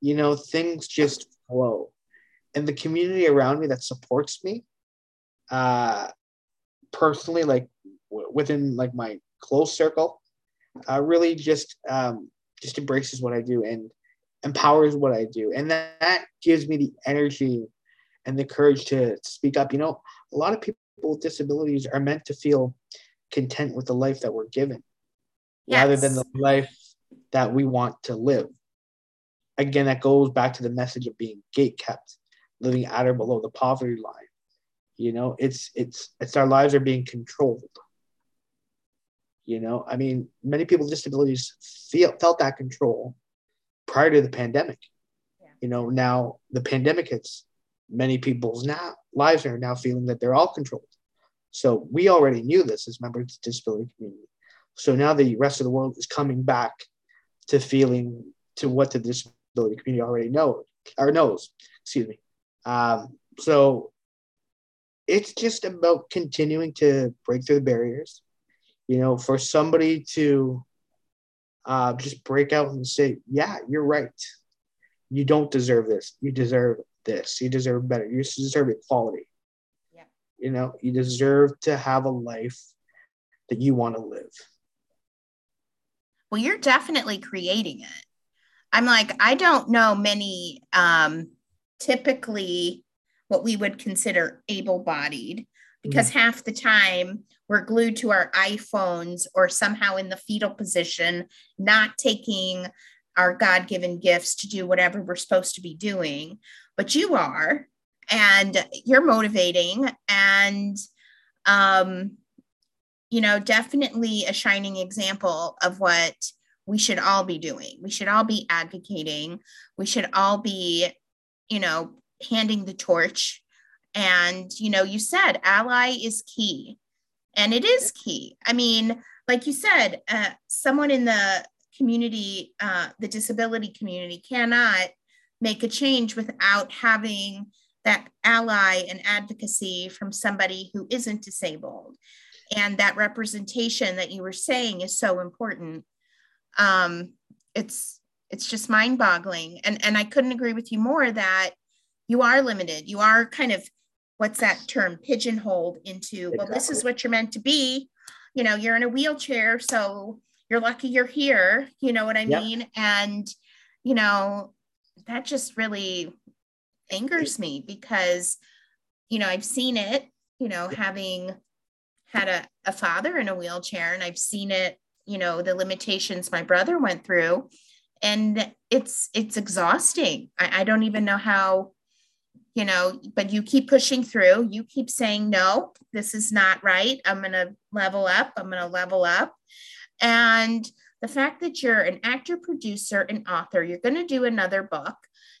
You know, things just flow. And the community around me that supports me uh personally like w- within like my close circle uh, really just um just embraces what i do and empowers what i do. And that, that gives me the energy and the courage to, to speak up. You know a lot of people with disabilities are meant to feel content with the life that we're given yes. rather than the life that we want to live again that goes back to the message of being gate kept living at or below the poverty line. You know, it's it's it's our lives are being controlled. You know, I mean, many people with disabilities feel felt that control prior to the pandemic. Yeah. You know, now the pandemic hits, many people's now lives are now feeling that they're all controlled. So we already knew this as members of the disability community. So now the rest of the world is coming back to feeling to what the disability community already know or knows. Excuse me. Um, so it's just about continuing to break through the barriers. You know, for somebody to uh, just break out and say, "Yeah, you're right. You don't deserve this. You deserve this. You deserve better. You deserve equality. Yeah. You know, you deserve to have a life that you want to live." Well, you're definitely creating it. I'm like, I don't know many um, typically what we would consider able bodied because mm-hmm. half the time we're glued to our iPhones or somehow in the fetal position, not taking our God given gifts to do whatever we're supposed to be doing. But you are, and you're motivating, and, um, you know, definitely a shining example of what we should all be doing. We should all be advocating. We should all be you know, handing the torch. And, you know, you said ally is key. And it is key. I mean, like you said, uh, someone in the community, uh, the disability community, cannot make a change without having that ally and advocacy from somebody who isn't disabled. And that representation that you were saying is so important. Um, it's it's just mind boggling. And, and I couldn't agree with you more that you are limited. You are kind of what's that term pigeonholed into well this is what you're meant to be you know you're in a wheelchair so you're lucky you're here you know what i yep. mean and you know that just really angers me because you know i've seen it you know having had a, a father in a wheelchair and i've seen it you know the limitations my brother went through and it's it's exhausting I, I don't even know how you know, but you keep pushing through. You keep saying, no, this is not right. I'm going to level up. I'm going to level up. And the fact that you're an actor, producer, and author, you're going to do another book,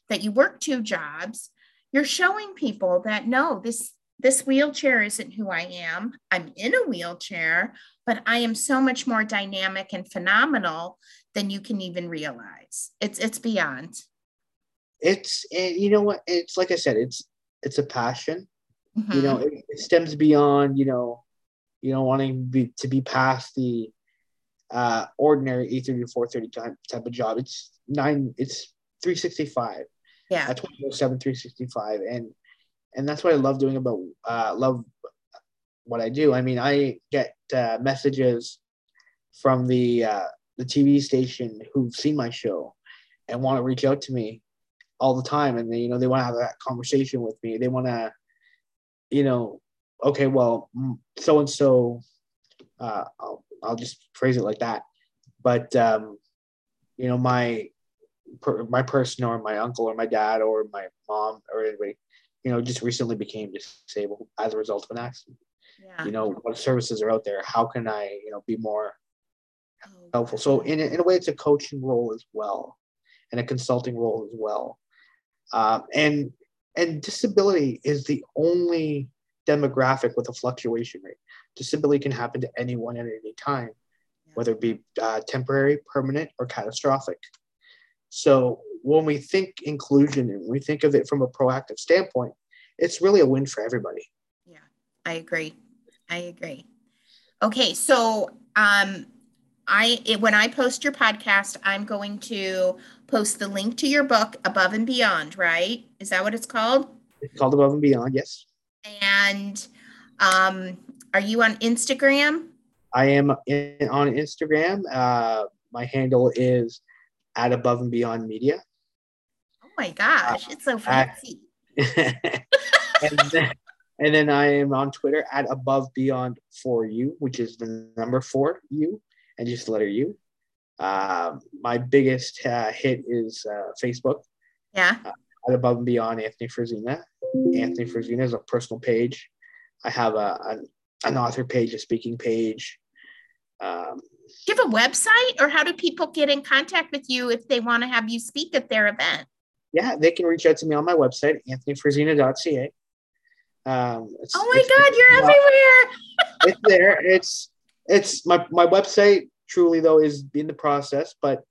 that you work two jobs, you're showing people that no, this this wheelchair isn't who I am. I'm in a wheelchair, but I am so much more dynamic and phenomenal than you can even realize. It's it's beyond. It's and you know what? It's like i said it's it's a passion. Mm-hmm. you know it, it, stems beyond you know you know wanting be, to be past the uh ordinary 830 to 430 type, type of job. It's nine it's 365 yeah. 7 365 and and that's what i love doing about uh love what i do. I mean i get uh, messages from the uh the tv station who've seen my show and want to reach out to me all the time. And they, you know they want to have that conversation with me. They want to you know okay well so and so I'll, I'll just phrase it like that. But um you know my my person or my uncle or my dad or my mom or anybody you know just recently became disabled as a result of an accident yeah. you know what services are out there how can i you know be more oh, helpful so in, in a way it's a coaching role as well and a consulting role as well um, and and disability is the only demographic with a fluctuation rate. Disability can happen to anyone at any time, whether it be uh, temporary, permanent, or catastrophic. So when we think inclusion and we think of it from a proactive standpoint, it's really a win for everybody. Yeah, I agree. I agree. Okay, so um, I it, when I post your podcast, I'm going to post the link to your book, Above and Beyond. Right? Is that what it's called? It's called Above and Beyond. Yes. And um, are you on Instagram? I am in, on Instagram. Uh, my handle is at Above and Beyond Media. Oh my gosh, uh, it's so fancy. [LAUGHS] and, then, and then I am on Twitter at Above Beyond for You, which is the number for you and just the letter U. Uh, my biggest uh, hit is uh, Facebook. Yeah. Uh, above and beyond Anthony Frisina. Anthony Frisina is a personal page. I have a, an, an author page, a speaking page. Um, do you have a website, or how do people get in contact with you if they want to have you speak at their event? Yeah, they can reach out to me on my website, anthonyfrisina.ca. Um, oh my God, you're everywhere! [LAUGHS] it's there. It's it's my my website truly though is in the process, but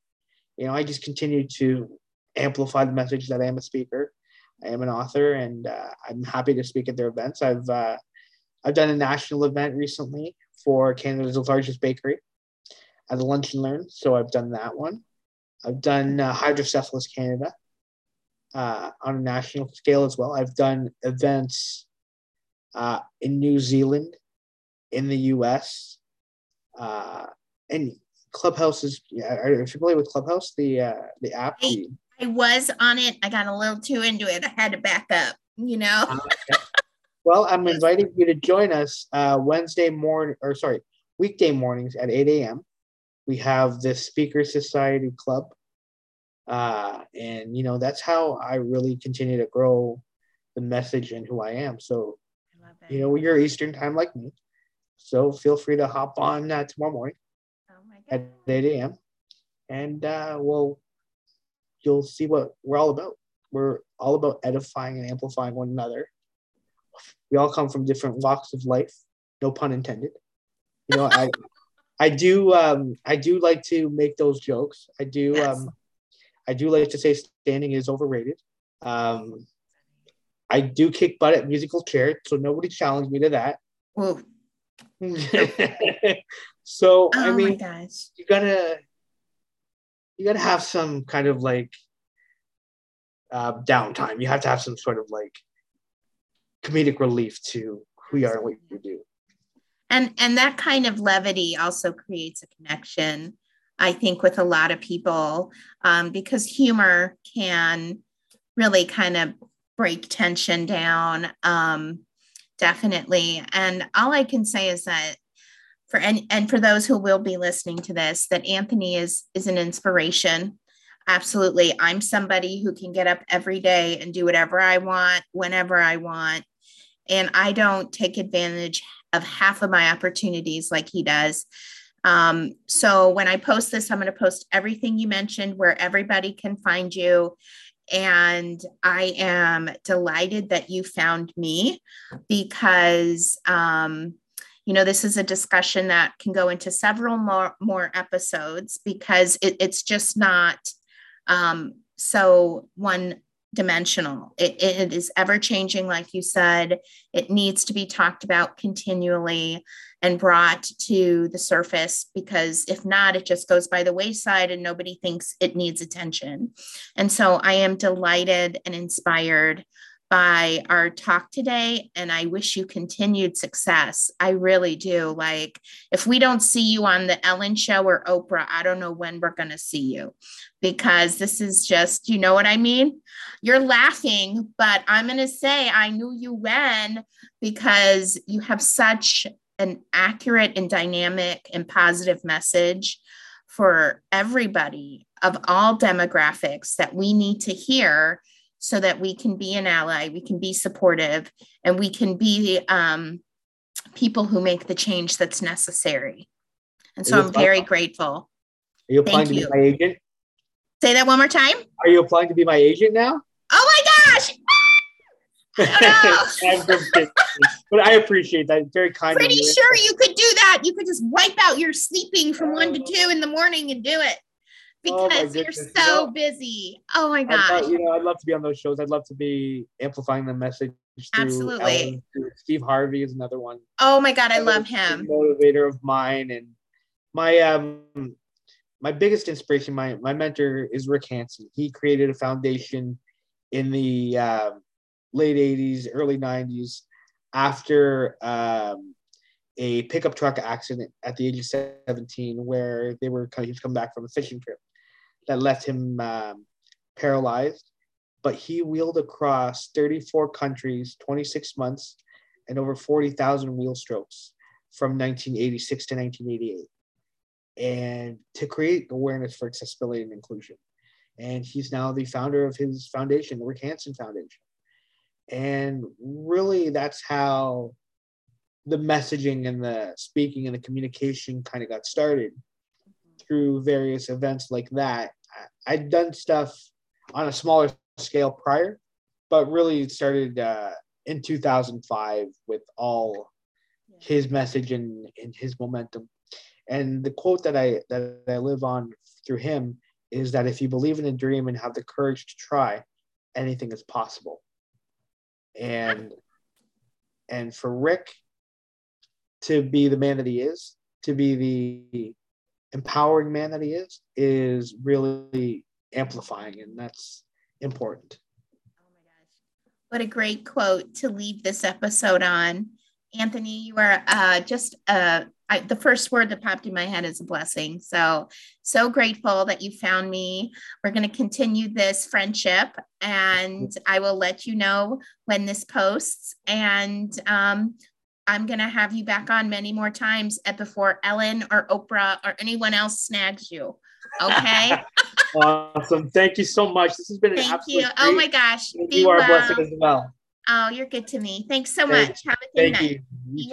you know I just continue to amplify the message that I am a speaker, I am an author, and uh, I'm happy to speak at their events. I've uh, I've done a national event recently for Canada's largest bakery at the Lunch and Learn, so I've done that one. I've done uh, Hydrocephalus Canada uh, on a national scale as well. I've done events uh, in New Zealand, in the U.S., uh, and Clubhouse is. Yeah, are you familiar with Clubhouse? The uh, the app. I, I was on it. I got a little too into it. I had to back up. You know. Okay. Well, I'm [LAUGHS] inviting you to join us uh, Wednesday morning, or sorry, weekday mornings at 8 a.m. We have this Speaker Society Club, uh, and you know that's how I really continue to grow the message and who I am. So, I you know, you're Eastern time like me. So feel free to hop on uh, tomorrow morning oh at 8 a.m. and uh, we'll you'll see what we're all about. We're all about edifying and amplifying one another. We all come from different walks of life, no pun intended. You know, I [LAUGHS] I do um, I do like to make those jokes. I do yes. um, I do like to say standing is overrated. Um, I do kick butt at musical chairs, so nobody challenged me to that. [LAUGHS] So oh I mean, you gotta you gotta have some kind of like uh, downtime. You have to have some sort of like comedic relief to who you are and what you do. And and that kind of levity also creates a connection, I think, with a lot of people um, because humor can really kind of break tension down. Um, definitely. And all I can say is that for and, and for those who will be listening to this, that Anthony is is an inspiration. Absolutely. I'm somebody who can get up every day and do whatever I want, whenever I want. And I don't take advantage of half of my opportunities like he does. Um, so when I post this, I'm going to post everything you mentioned where everybody can find you. And I am delighted that you found me because, um, you know, this is a discussion that can go into several more, more episodes because it, it's just not um, so one dimensional. It, it is ever changing, like you said. It needs to be talked about continually and brought to the surface because if not, it just goes by the wayside and nobody thinks it needs attention. And so I am delighted and inspired by our talk today. And I wish you continued success. I really do. Like, if we don't see you on the Ellen show or Oprah, I don't know when we're going to see you because this is just, you know what I mean? You're laughing, but I'm going to say I knew you when because you have such an accurate and dynamic and positive message for everybody of all demographics that we need to hear so that we can be an ally, we can be supportive, and we can be um, people who make the change that's necessary. And so I'm very grateful. Are you applying Thank to you. be my agent? Say that one more time. Are you applying to be my agent now? Oh my gosh! [LAUGHS] but I appreciate that. Very kind. Pretty sure you could do that. You could just wipe out your sleeping from one to two in the morning and do it. Oh because oh you're so busy. Oh my gosh. you know, I'd love to be on those shows. I'd love to be amplifying the message. Absolutely. Ellen, Steve Harvey is another one. Oh my God, I love him. Motivator of mine. And my um my biggest inspiration, my my mentor is Rick Hansen. He created a foundation in the uh, late 80s, early 90s after um, a pickup truck accident at the age of 17 where they were he was coming back from a fishing trip that left him um, paralyzed. But he wheeled across 34 countries, 26 months, and over 40,000 wheel strokes from 1986 to 1988, and to create awareness for accessibility and inclusion. And he's now the founder of his foundation, the Rick Hansen Foundation. And really, that's how the messaging and the speaking and the communication kind of got started through various events like that. I'd done stuff on a smaller scale prior, but really started uh, in 2005 with all his message and, and his momentum. And the quote that I that I live on through him is that if you believe in a dream and have the courage to try, anything is possible. And and for Rick to be the man that he is, to be the empowering man that he is is really amplifying and that's important. Oh my gosh. What a great quote to leave this episode on. Anthony you are uh, just uh, I, the first word that popped in my head is a blessing. So so grateful that you found me. We're going to continue this friendship and i will let you know when this posts. And um, I'm going to have you back on many more times at before Ellen or Oprah or anyone else snags you. Okay. [LAUGHS] awesome. Thank you so much. This has been Thank you. Oh my gosh. You are well. a blessing as well. Oh, you're good to me. Thanks so much. Have a good Thank night. You. you